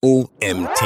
OMT.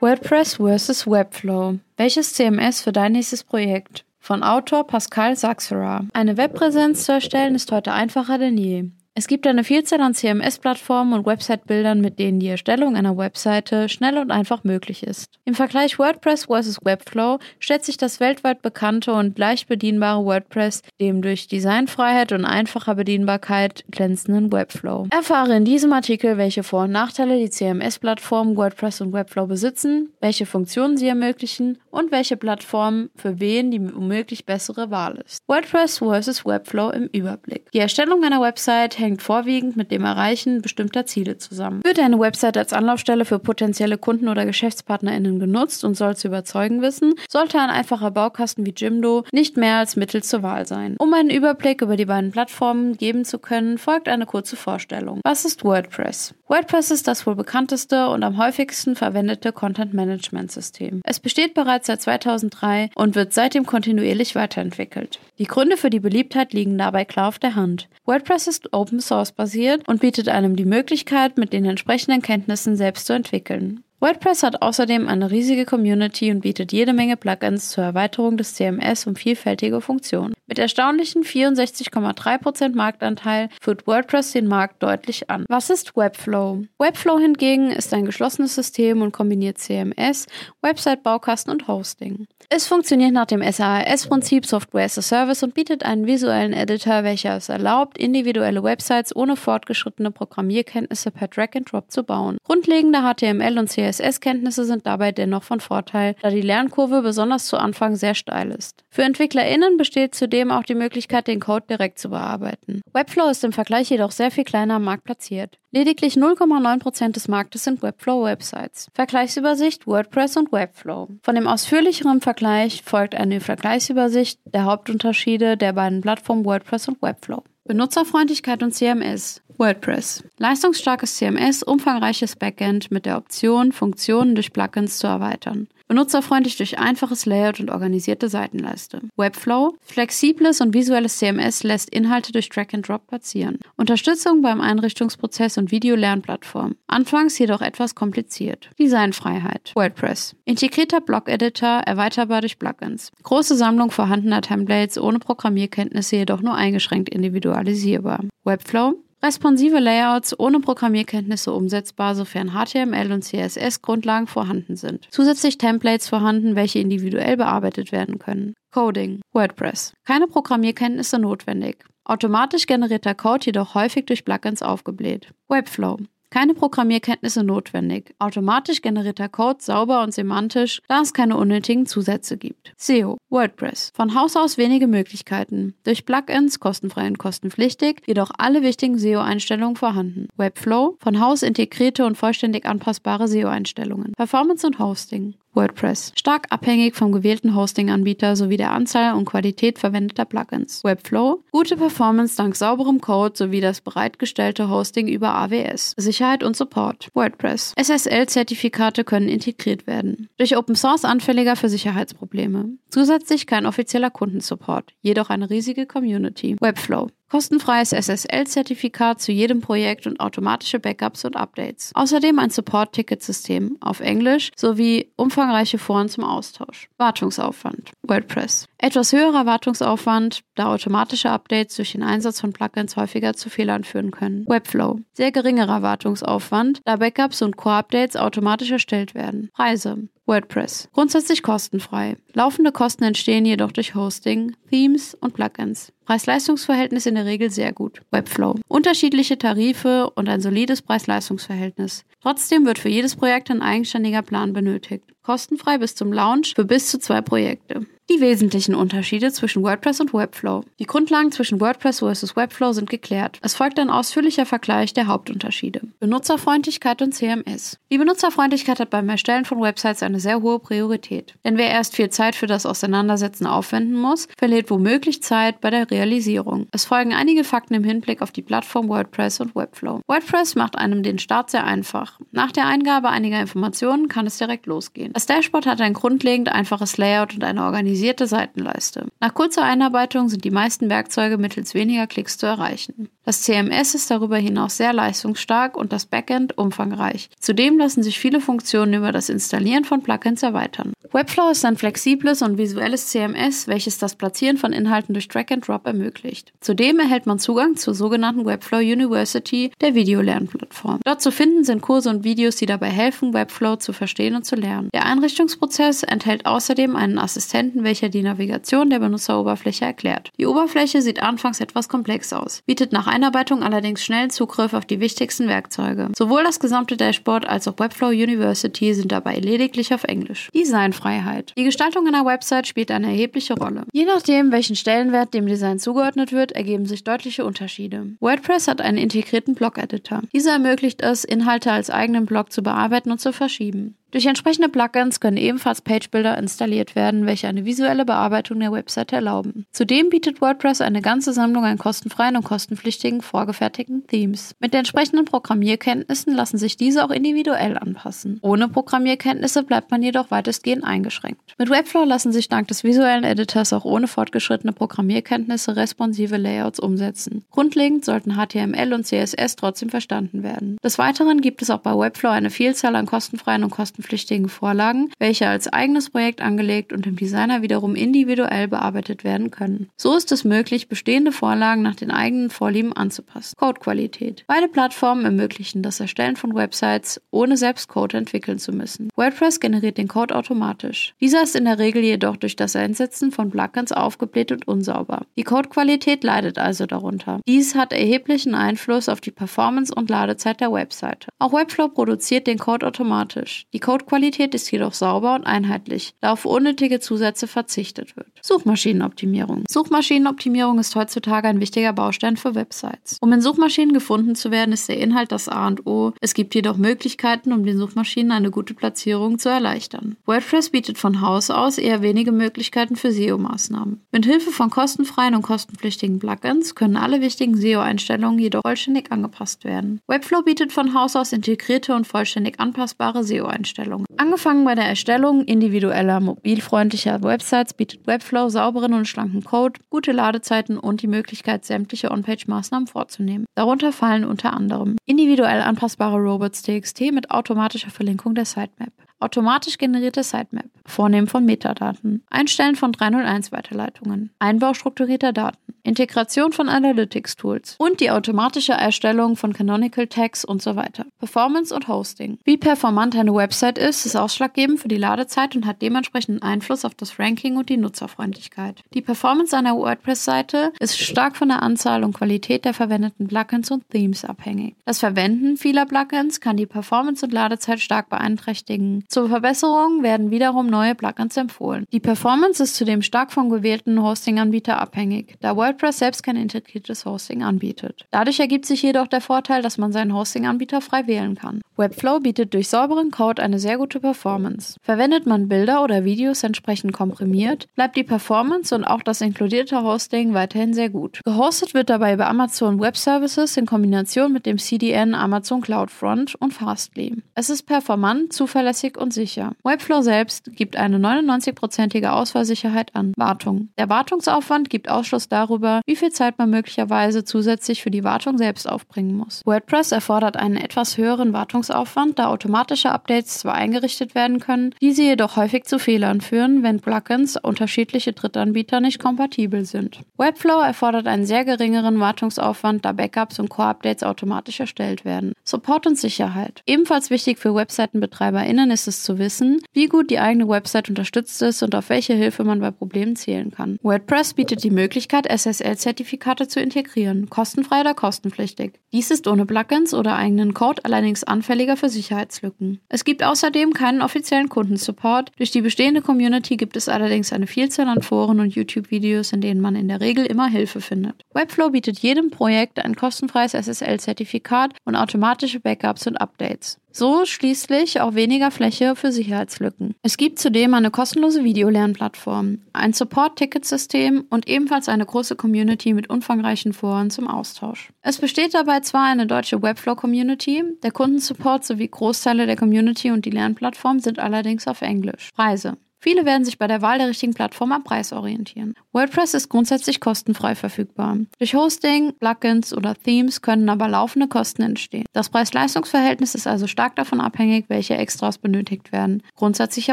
WordPress vs. Webflow. Welches CMS für dein nächstes Projekt? Von Autor Pascal Saxera. Eine Webpräsenz zu erstellen ist heute einfacher denn je. Es gibt eine Vielzahl an CMS-Plattformen und Website-Bildern, mit denen die Erstellung einer Webseite schnell und einfach möglich ist. Im Vergleich WordPress vs. Webflow stellt sich das weltweit bekannte und leicht bedienbare WordPress dem durch Designfreiheit und einfacher Bedienbarkeit glänzenden Webflow. Erfahre in diesem Artikel, welche Vor- und Nachteile die CMS-Plattformen WordPress und Webflow besitzen, welche Funktionen sie ermöglichen und welche Plattform für wen die womöglich bessere Wahl ist. WordPress vs. Webflow im Überblick. Die Erstellung einer Website hängt vorwiegend mit dem Erreichen bestimmter Ziele zusammen. Wird eine Website als Anlaufstelle für potenzielle Kunden oder GeschäftspartnerInnen genutzt und soll zu überzeugen wissen, sollte ein einfacher Baukasten wie Jimdo nicht mehr als Mittel zur Wahl sein. Um einen Überblick über die beiden Plattformen geben zu können, folgt eine kurze Vorstellung. Was ist WordPress? WordPress ist das wohl bekannteste und am häufigsten verwendete Content-Management-System. Es besteht bereits seit 2003 und wird seitdem kontinuierlich weiterentwickelt. Die Gründe für die Beliebtheit liegen dabei klar auf der Hand. WordPress ist Open Source basiert und bietet einem die Möglichkeit, mit den entsprechenden Kenntnissen selbst zu entwickeln. WordPress hat außerdem eine riesige Community und bietet jede Menge Plugins zur Erweiterung des CMS um vielfältige Funktionen. Mit erstaunlichen 64,3% Marktanteil führt WordPress den Markt deutlich an. Was ist Webflow? Webflow hingegen ist ein geschlossenes System und kombiniert CMS, Website-Baukasten und Hosting. Es funktioniert nach dem SaaS-Prinzip Software as a Service und bietet einen visuellen Editor, welcher es erlaubt, individuelle Websites ohne fortgeschrittene Programmierkenntnisse per Drag and Drop zu bauen. Grundlegende HTML und CSS-Kenntnisse sind dabei dennoch von Vorteil, da die Lernkurve besonders zu Anfang sehr steil ist. Für EntwicklerInnen besteht zudem auch die Möglichkeit, den Code direkt zu bearbeiten. Webflow ist im Vergleich jedoch sehr viel kleiner am Markt platziert. Lediglich 0,9% des Marktes sind Webflow-Websites. Vergleichsübersicht WordPress und Webflow. Von dem ausführlicheren Vergleich folgt eine Vergleichsübersicht der Hauptunterschiede der beiden Plattformen WordPress und Webflow. Benutzerfreundlichkeit und CMS. WordPress. Leistungsstarkes CMS, umfangreiches Backend mit der Option, Funktionen durch Plugins zu erweitern. Benutzerfreundlich durch einfaches Layout und organisierte Seitenleiste. Webflow. Flexibles und visuelles CMS lässt Inhalte durch Drag and Drop platzieren. Unterstützung beim Einrichtungsprozess und Videolernplattform. Anfangs jedoch etwas kompliziert. Designfreiheit. WordPress. Integrierter Blog-Editor, erweiterbar durch Plugins. Große Sammlung vorhandener Templates ohne Programmierkenntnisse jedoch nur eingeschränkt individualisierbar. Webflow. Responsive Layouts ohne Programmierkenntnisse umsetzbar, sofern HTML und CSS Grundlagen vorhanden sind. Zusätzlich Templates vorhanden, welche individuell bearbeitet werden können. Coding. WordPress. Keine Programmierkenntnisse notwendig. Automatisch generierter Code jedoch häufig durch Plugins aufgebläht. Webflow. Keine Programmierkenntnisse notwendig. Automatisch generierter Code sauber und semantisch, da es keine unnötigen Zusätze gibt. SEO. WordPress. Von Haus aus wenige Möglichkeiten. Durch Plugins, kostenfrei und kostenpflichtig, jedoch alle wichtigen SEO-Einstellungen vorhanden. Webflow. Von Haus integrierte und vollständig anpassbare SEO-Einstellungen. Performance und Hosting. WordPress. Stark abhängig vom gewählten Hosting-Anbieter sowie der Anzahl und Qualität verwendeter Plugins. Webflow. Gute Performance dank sauberem Code sowie das bereitgestellte Hosting über AWS. Sicherheit und Support. WordPress. SSL-Zertifikate können integriert werden. Durch Open Source anfälliger für Sicherheitsprobleme. Zusätzlich kein offizieller Kundensupport, jedoch eine riesige Community. Webflow. Kostenfreies SSL-Zertifikat zu jedem Projekt und automatische Backups und Updates. Außerdem ein Support-Ticket-System auf Englisch sowie umfangreiche Foren zum Austausch. Wartungsaufwand. WordPress. Etwas höherer Wartungsaufwand, da automatische Updates durch den Einsatz von Plugins häufiger zu Fehlern führen können. Webflow. Sehr geringerer Wartungsaufwand, da Backups und Core-Updates automatisch erstellt werden. Preise. WordPress. Grundsätzlich kostenfrei. Laufende Kosten entstehen jedoch durch Hosting, Themes und Plugins. Preis-Leistungs-Verhältnis in der Regel sehr gut. Webflow. Unterschiedliche Tarife und ein solides Preis-Leistungs-Verhältnis. Trotzdem wird für jedes Projekt ein eigenständiger Plan benötigt. Kostenfrei bis zum Launch für bis zu zwei Projekte. Die wesentlichen Unterschiede zwischen WordPress und Webflow. Die Grundlagen zwischen WordPress vs. Webflow sind geklärt. Es folgt ein ausführlicher Vergleich der Hauptunterschiede. Benutzerfreundlichkeit und CMS. Die Benutzerfreundlichkeit hat beim Erstellen von Websites eine sehr hohe Priorität. Denn wer erst viel Zeit für das Auseinandersetzen aufwenden muss, verliert womöglich Zeit bei der Realisierung. Es folgen einige Fakten im Hinblick auf die Plattform WordPress und Webflow. WordPress macht einem den Start sehr einfach. Nach der Eingabe einiger Informationen kann es direkt losgehen. Das Dashboard hat ein grundlegend einfaches Layout und eine Organisation automatisierte Seitenleiste. Nach kurzer Einarbeitung sind die meisten Werkzeuge mittels weniger Klicks zu erreichen. Das CMS ist darüber hinaus sehr leistungsstark und das Backend umfangreich. Zudem lassen sich viele Funktionen über das Installieren von Plugins erweitern. Webflow ist ein flexibles und visuelles CMS, welches das Platzieren von Inhalten durch Drag and Drop ermöglicht. Zudem erhält man Zugang zur sogenannten Webflow University, der Videolernplattform. Dort zu finden sind Kurse und Videos, die dabei helfen, Webflow zu verstehen und zu lernen. Der Einrichtungsprozess enthält außerdem einen Assistenten, welcher die Navigation der Benutzeroberfläche erklärt. Die Oberfläche sieht anfangs etwas komplex aus, bietet nach Einarbeitung allerdings schnellen Zugriff auf die wichtigsten Werkzeuge. Sowohl das gesamte Dashboard als auch Webflow University sind dabei lediglich auf Englisch. Designfreiheit. Die Gestaltung einer Website spielt eine erhebliche Rolle. Je nachdem, welchen Stellenwert dem Design zugeordnet wird, ergeben sich deutliche Unterschiede. WordPress hat einen integrierten Blog-Editor. Dieser ermöglicht es, Inhalte als eigenen Blog zu bearbeiten und zu verschieben. Durch entsprechende Plugins können ebenfalls Page-Builder installiert werden, welche eine visuelle Bearbeitung der Webseite erlauben. Zudem bietet WordPress eine ganze Sammlung an kostenfreien und kostenpflichtigen vorgefertigten Themes. Mit den entsprechenden Programmierkenntnissen lassen sich diese auch individuell anpassen. Ohne Programmierkenntnisse bleibt man jedoch weitestgehend eingeschränkt. Mit Webflow lassen sich dank des visuellen Editors auch ohne fortgeschrittene Programmierkenntnisse responsive Layouts umsetzen. Grundlegend sollten HTML und CSS trotzdem verstanden werden. Des Weiteren gibt es auch bei Webflow eine Vielzahl an kostenfreien und kostenpflichtigen kostenpflichtigen Vorlagen, welche als eigenes Projekt angelegt und dem Designer wiederum individuell bearbeitet werden können. So ist es möglich, bestehende Vorlagen nach den eigenen Vorlieben anzupassen. Codequalität. Beide Plattformen ermöglichen das Erstellen von Websites, ohne selbst Code entwickeln zu müssen. WordPress generiert den Code automatisch. Dieser ist in der Regel jedoch durch das Einsetzen von Plugins aufgebläht und unsauber. Die Codequalität leidet also darunter. Dies hat erheblichen Einfluss auf die Performance und Ladezeit der Webseite. Auch Webflow produziert den Code automatisch. Die Codequalität ist jedoch sauber und einheitlich, da auf unnötige Zusätze verzichtet wird. Suchmaschinenoptimierung. Suchmaschinenoptimierung ist heutzutage ein wichtiger Baustein für Websites. Um in Suchmaschinen gefunden zu werden, ist der Inhalt das A und O. Es gibt jedoch Möglichkeiten, um den Suchmaschinen eine gute Platzierung zu erleichtern. WordPress bietet von Haus aus eher wenige Möglichkeiten für SEO-Maßnahmen. Mit Hilfe von kostenfreien und kostenpflichtigen Plugins können alle wichtigen SEO-Einstellungen jedoch vollständig angepasst werden. Webflow bietet von Haus aus integrierte und vollständig anpassbare SEO-Einstellungen. Einstellungen. Angefangen bei der Erstellung individueller, mobilfreundlicher Websites bietet Webflow sauberen und schlanken Code, gute Ladezeiten und die Möglichkeit, sämtliche On-Page-Maßnahmen vorzunehmen. Darunter fallen unter anderem individuell anpassbare Robots.txt mit automatischer Verlinkung der Sitemap, automatisch generierte Sitemap, Vornehmen von Metadaten, Einstellen von 301-Weiterleitungen, Einbau strukturierter Daten, Integration von Analytics-Tools und die automatische Erstellung von Canonical Tags und so weiter. Performance und Hosting. Wie performant eine Website ist, ist ausschlaggebend für die Ladezeit und hat dementsprechend Einfluss auf das Ranking und die Nutzerfreundlichkeit. Die Performance einer WordPress-Seite ist stark von der Anzahl und Qualität der verwendeten Plugins und Themes abhängig. Das Verwenden vieler Plugins kann die Performance und Ladezeit stark beeinträchtigen. Zur Verbesserung werden wiederum neue Plugins empfohlen. Die Performance ist zudem stark vom gewählten Hosting-Anbieter abhängig, da WordPress selbst kein integriertes Hosting anbietet. Dadurch ergibt sich jedoch der Vorteil, dass man seinen Hosting-Anbieter frei wählen kann. Webflow bietet durch sauberen Code eine sehr gute Performance. Verwendet man Bilder oder Videos entsprechend komprimiert, bleibt die Performance und auch das inkludierte Hosting weiterhin sehr gut. Gehostet wird dabei über Amazon Web Services in Kombination mit dem CDN Amazon CloudFront und Fastly. Es ist performant, zuverlässig und sicher. Webflow selbst gibt eine 99-prozentige Ausfallsicherheit an. Wartung. Der Wartungsaufwand gibt Ausschluss darüber, wie viel Zeit man möglicherweise zusätzlich für die Wartung selbst aufbringen muss. WordPress erfordert einen etwas höheren Wartungsaufwand da automatische Updates zwar eingerichtet werden können, diese jedoch häufig zu Fehlern führen, wenn Plugins unterschiedliche Drittanbieter nicht kompatibel sind. Webflow erfordert einen sehr geringeren Wartungsaufwand, da Backups und Core-Updates automatisch erstellt werden. Support und Sicherheit. Ebenfalls wichtig für WebseitenbetreiberInnen ist es zu wissen, wie gut die eigene Website unterstützt ist und auf welche Hilfe man bei Problemen zählen kann. WordPress bietet die Möglichkeit, SSL-Zertifikate zu integrieren, kostenfrei oder kostenpflichtig. Dies ist ohne Plugins oder eigenen Code allerdings anfällig anfälliger für Sicherheitslücken. Es gibt außerdem keinen offiziellen Kundensupport. Durch die bestehende Community gibt es allerdings eine Vielzahl an Foren und YouTube-Videos, in denen man in der Regel immer Hilfe findet. Webflow bietet jedem Projekt ein kostenfreies SSL-Zertifikat und automatische Backups und Updates. So schließlich auch weniger Fläche für Sicherheitslücken. Es gibt zudem eine kostenlose Videolernplattform, ein Support-Ticketsystem und ebenfalls eine große Community mit umfangreichen Foren zum Austausch. Es besteht dabei zwar eine deutsche Webflow-Community, der Kundensupport sowie Großteile der Community und die Lernplattform sind allerdings auf Englisch. Preise. Viele werden sich bei der Wahl der richtigen Plattform am Preis orientieren. WordPress ist grundsätzlich kostenfrei verfügbar. Durch Hosting, Plugins oder Themes können aber laufende Kosten entstehen. Das Preis-Leistungs-Verhältnis ist also stark davon abhängig, welche Extras benötigt werden. Grundsätzlich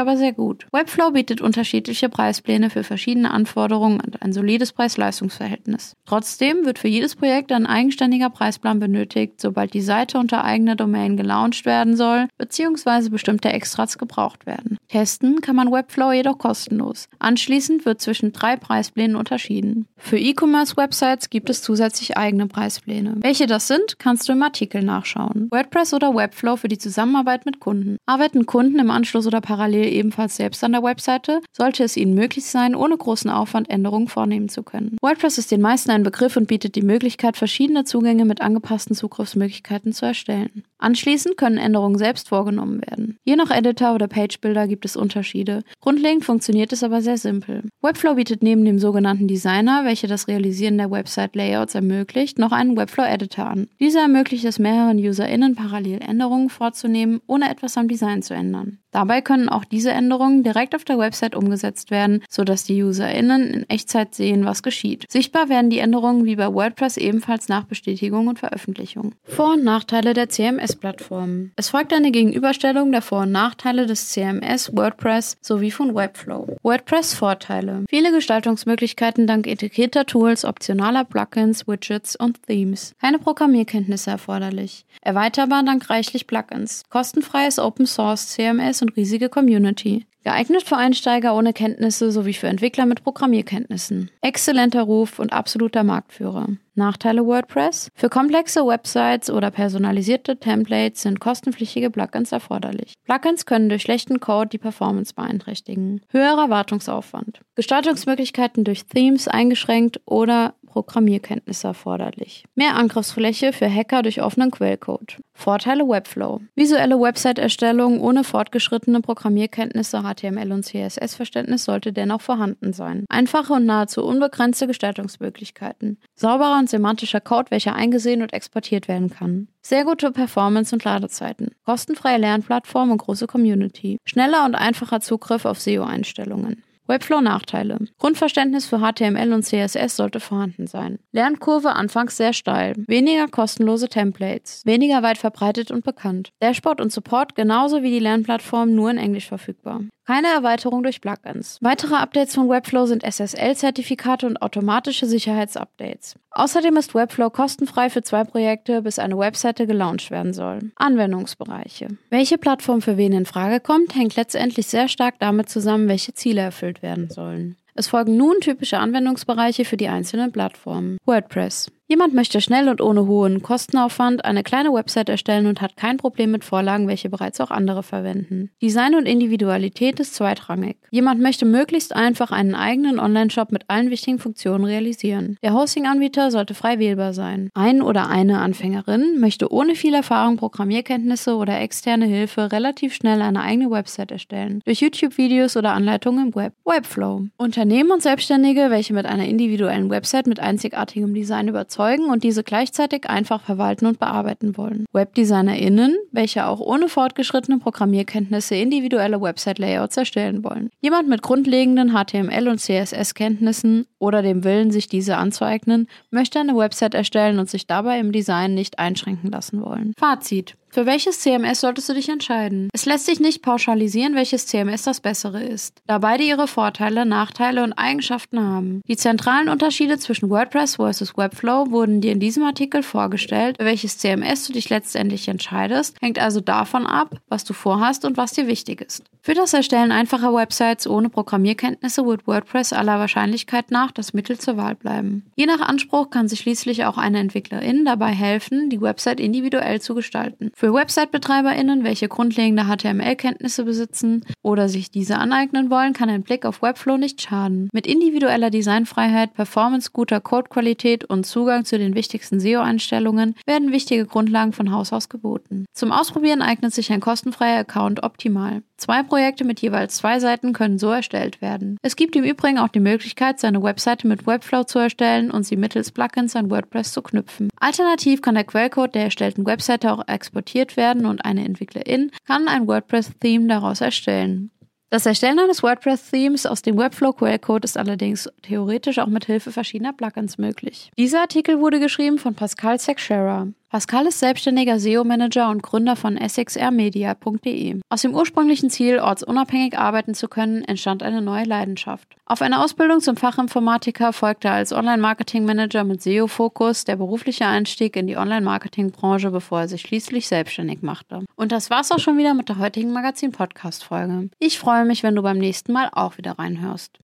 aber sehr gut. Webflow bietet unterschiedliche Preispläne für verschiedene Anforderungen und ein solides Preis-Leistungs-Verhältnis. Trotzdem wird für jedes Projekt ein eigenständiger Preisplan benötigt, sobald die Seite unter eigener Domain gelauncht werden soll bzw. bestimmte Extras gebraucht werden. Testen kann man Webflow jedoch kostenlos. Anschließend wird zwischen drei Preisplänen unterschieden. Für E-Commerce-Websites gibt es zusätzlich eigene Preispläne. Welche das sind, kannst du im Artikel nachschauen. WordPress oder Webflow für die Zusammenarbeit mit Kunden. Arbeiten Kunden im Anschluss oder parallel ebenfalls selbst an der Webseite, sollte es ihnen möglich sein, ohne großen Aufwand Änderungen vornehmen zu können. WordPress ist den meisten ein Begriff und bietet die Möglichkeit, verschiedene Zugänge mit angepassten Zugriffsmöglichkeiten zu erstellen. Anschließend können Änderungen selbst vorgenommen werden. Je nach Editor oder Page Builder gibt es Unterschiede. Grundlegend funktioniert es aber sehr simpel. Webflow bietet neben dem sogenannten Designer, welcher das Realisieren der Website-Layouts ermöglicht, noch einen Webflow-Editor an. Dieser ermöglicht es mehreren UserInnen parallel Änderungen vorzunehmen, ohne etwas am Design zu ändern. Dabei können auch diese Änderungen direkt auf der Website umgesetzt werden, sodass die UserInnen in Echtzeit sehen, was geschieht. Sichtbar werden die Änderungen wie bei WordPress ebenfalls nach Bestätigung und Veröffentlichung. Vor- und Nachteile der CMS-Plattformen. Es folgt eine Gegenüberstellung der Vor- und Nachteile des CMS, WordPress sowie von Webflow. WordPress Vorteile. Viele Gestaltungsmöglichkeiten dank integrierter Tools, optionaler Plugins, Widgets und Themes. Keine Programmierkenntnisse erforderlich. Erweiterbar dank reichlich Plugins. Kostenfreies Open Source CMS und riesige Community. Geeignet für Einsteiger ohne Kenntnisse sowie für Entwickler mit Programmierkenntnissen. Exzellenter Ruf und absoluter Marktführer. Nachteile WordPress? Für komplexe Websites oder personalisierte Templates sind kostenpflichtige Plugins erforderlich. Plugins können durch schlechten Code die Performance beeinträchtigen. Höherer Wartungsaufwand. Gestaltungsmöglichkeiten durch Themes eingeschränkt oder Programmierkenntnisse erforderlich. Mehr Angriffsfläche für Hacker durch offenen Quellcode. Vorteile Webflow. Visuelle Website-Erstellung ohne fortgeschrittene Programmierkenntnisse, HTML und CSS-Verständnis sollte dennoch vorhanden sein. Einfache und nahezu unbegrenzte Gestaltungsmöglichkeiten. Sauberer und semantischer Code, welcher eingesehen und exportiert werden kann. Sehr gute Performance und Ladezeiten. Kostenfreie Lernplattform und große Community. Schneller und einfacher Zugriff auf SEO-Einstellungen. Webflow-Nachteile. Grundverständnis für HTML und CSS sollte vorhanden sein. Lernkurve anfangs sehr steil. Weniger kostenlose Templates. Weniger weit verbreitet und bekannt. Dashboard und Support genauso wie die Lernplattform nur in Englisch verfügbar. Keine Erweiterung durch Plugins. Weitere Updates von Webflow sind SSL-Zertifikate und automatische Sicherheitsupdates. Außerdem ist Webflow kostenfrei für zwei Projekte, bis eine Webseite gelauncht werden soll. Anwendungsbereiche. Welche Plattform für wen in Frage kommt, hängt letztendlich sehr stark damit zusammen, welche Ziele erfüllt werden sollen. Es folgen nun typische Anwendungsbereiche für die einzelnen Plattformen. WordPress. Jemand möchte schnell und ohne hohen Kostenaufwand eine kleine Website erstellen und hat kein Problem mit Vorlagen, welche bereits auch andere verwenden. Design und Individualität ist zweitrangig. Jemand möchte möglichst einfach einen eigenen Online-Shop mit allen wichtigen Funktionen realisieren. Der Hosting-Anbieter sollte frei wählbar sein. Ein oder eine Anfängerin möchte ohne viel Erfahrung, Programmierkenntnisse oder externe Hilfe relativ schnell eine eigene Website erstellen. Durch YouTube-Videos oder Anleitungen im Web. Webflow. Unternehmen und Selbstständige, welche mit einer individuellen Website mit einzigartigem Design überzeugen, erzeugen und diese gleichzeitig einfach verwalten und bearbeiten wollen. WebdesignerInnen, welche auch ohne fortgeschrittene Programmierkenntnisse individuelle Website-Layouts erstellen wollen. Jemand mit grundlegenden HTML- und CSS-Kenntnissen oder dem Willen, sich diese anzueignen, möchte eine Website erstellen und sich dabei im Design nicht einschränken lassen wollen. Fazit. Für welches CMS solltest du dich entscheiden? Es lässt sich nicht pauschalisieren, welches CMS das bessere ist, da beide ihre Vorteile, Nachteile und Eigenschaften haben. Die zentralen Unterschiede zwischen WordPress vs. Webflow wurden dir in diesem Artikel vorgestellt. Für welches CMS du dich letztendlich entscheidest, hängt also davon ab, was du vorhast und was dir wichtig ist. Für das Erstellen einfacher Websites ohne Programmierkenntnisse wird WordPress aller Wahrscheinlichkeit nach das Mittel zur Wahl bleiben. Je nach Anspruch kann sich schließlich auch eine Entwicklerin dabei helfen, die Website individuell zu gestalten. Für Website-BetreiberInnen, welche grundlegende HTML-Kenntnisse besitzen oder sich diese aneignen wollen, kann ein Blick auf Webflow nicht schaden. Mit individueller Designfreiheit, Performance guter Codequalität und Zugang zu den wichtigsten SEO-Einstellungen werden wichtige Grundlagen von Haus aus geboten. Zum Ausprobieren eignet sich ein kostenfreier Account optimal. Zwei Projekte mit jeweils zwei Seiten können so erstellt werden. Es gibt im Übrigen auch die Möglichkeit, seine Webseite mit Webflow zu erstellen und sie mittels Plugins an WordPress zu knüpfen. Alternativ kann der Quellcode der erstellten Webseite auch exportiert werden und eine Entwicklerin kann ein WordPress-Theme daraus erstellen. Das Erstellen eines WordPress-Themes aus dem Webflow-Quellcode ist allerdings theoretisch auch mit Hilfe verschiedener Plugins möglich. Dieser Artikel wurde geschrieben von Pascal Sexera. Pascal ist selbstständiger SEO-Manager und Gründer von sxrmedia.de. Aus dem ursprünglichen Ziel, ortsunabhängig arbeiten zu können, entstand eine neue Leidenschaft. Auf eine Ausbildung zum Fachinformatiker folgte als Online-Marketing-Manager mit SEO-Fokus der berufliche Einstieg in die Online-Marketing-Branche, bevor er sich schließlich selbstständig machte. Und das war's auch schon wieder mit der heutigen Magazin-Podcast-Folge. Ich freue mich, wenn du beim nächsten Mal auch wieder reinhörst.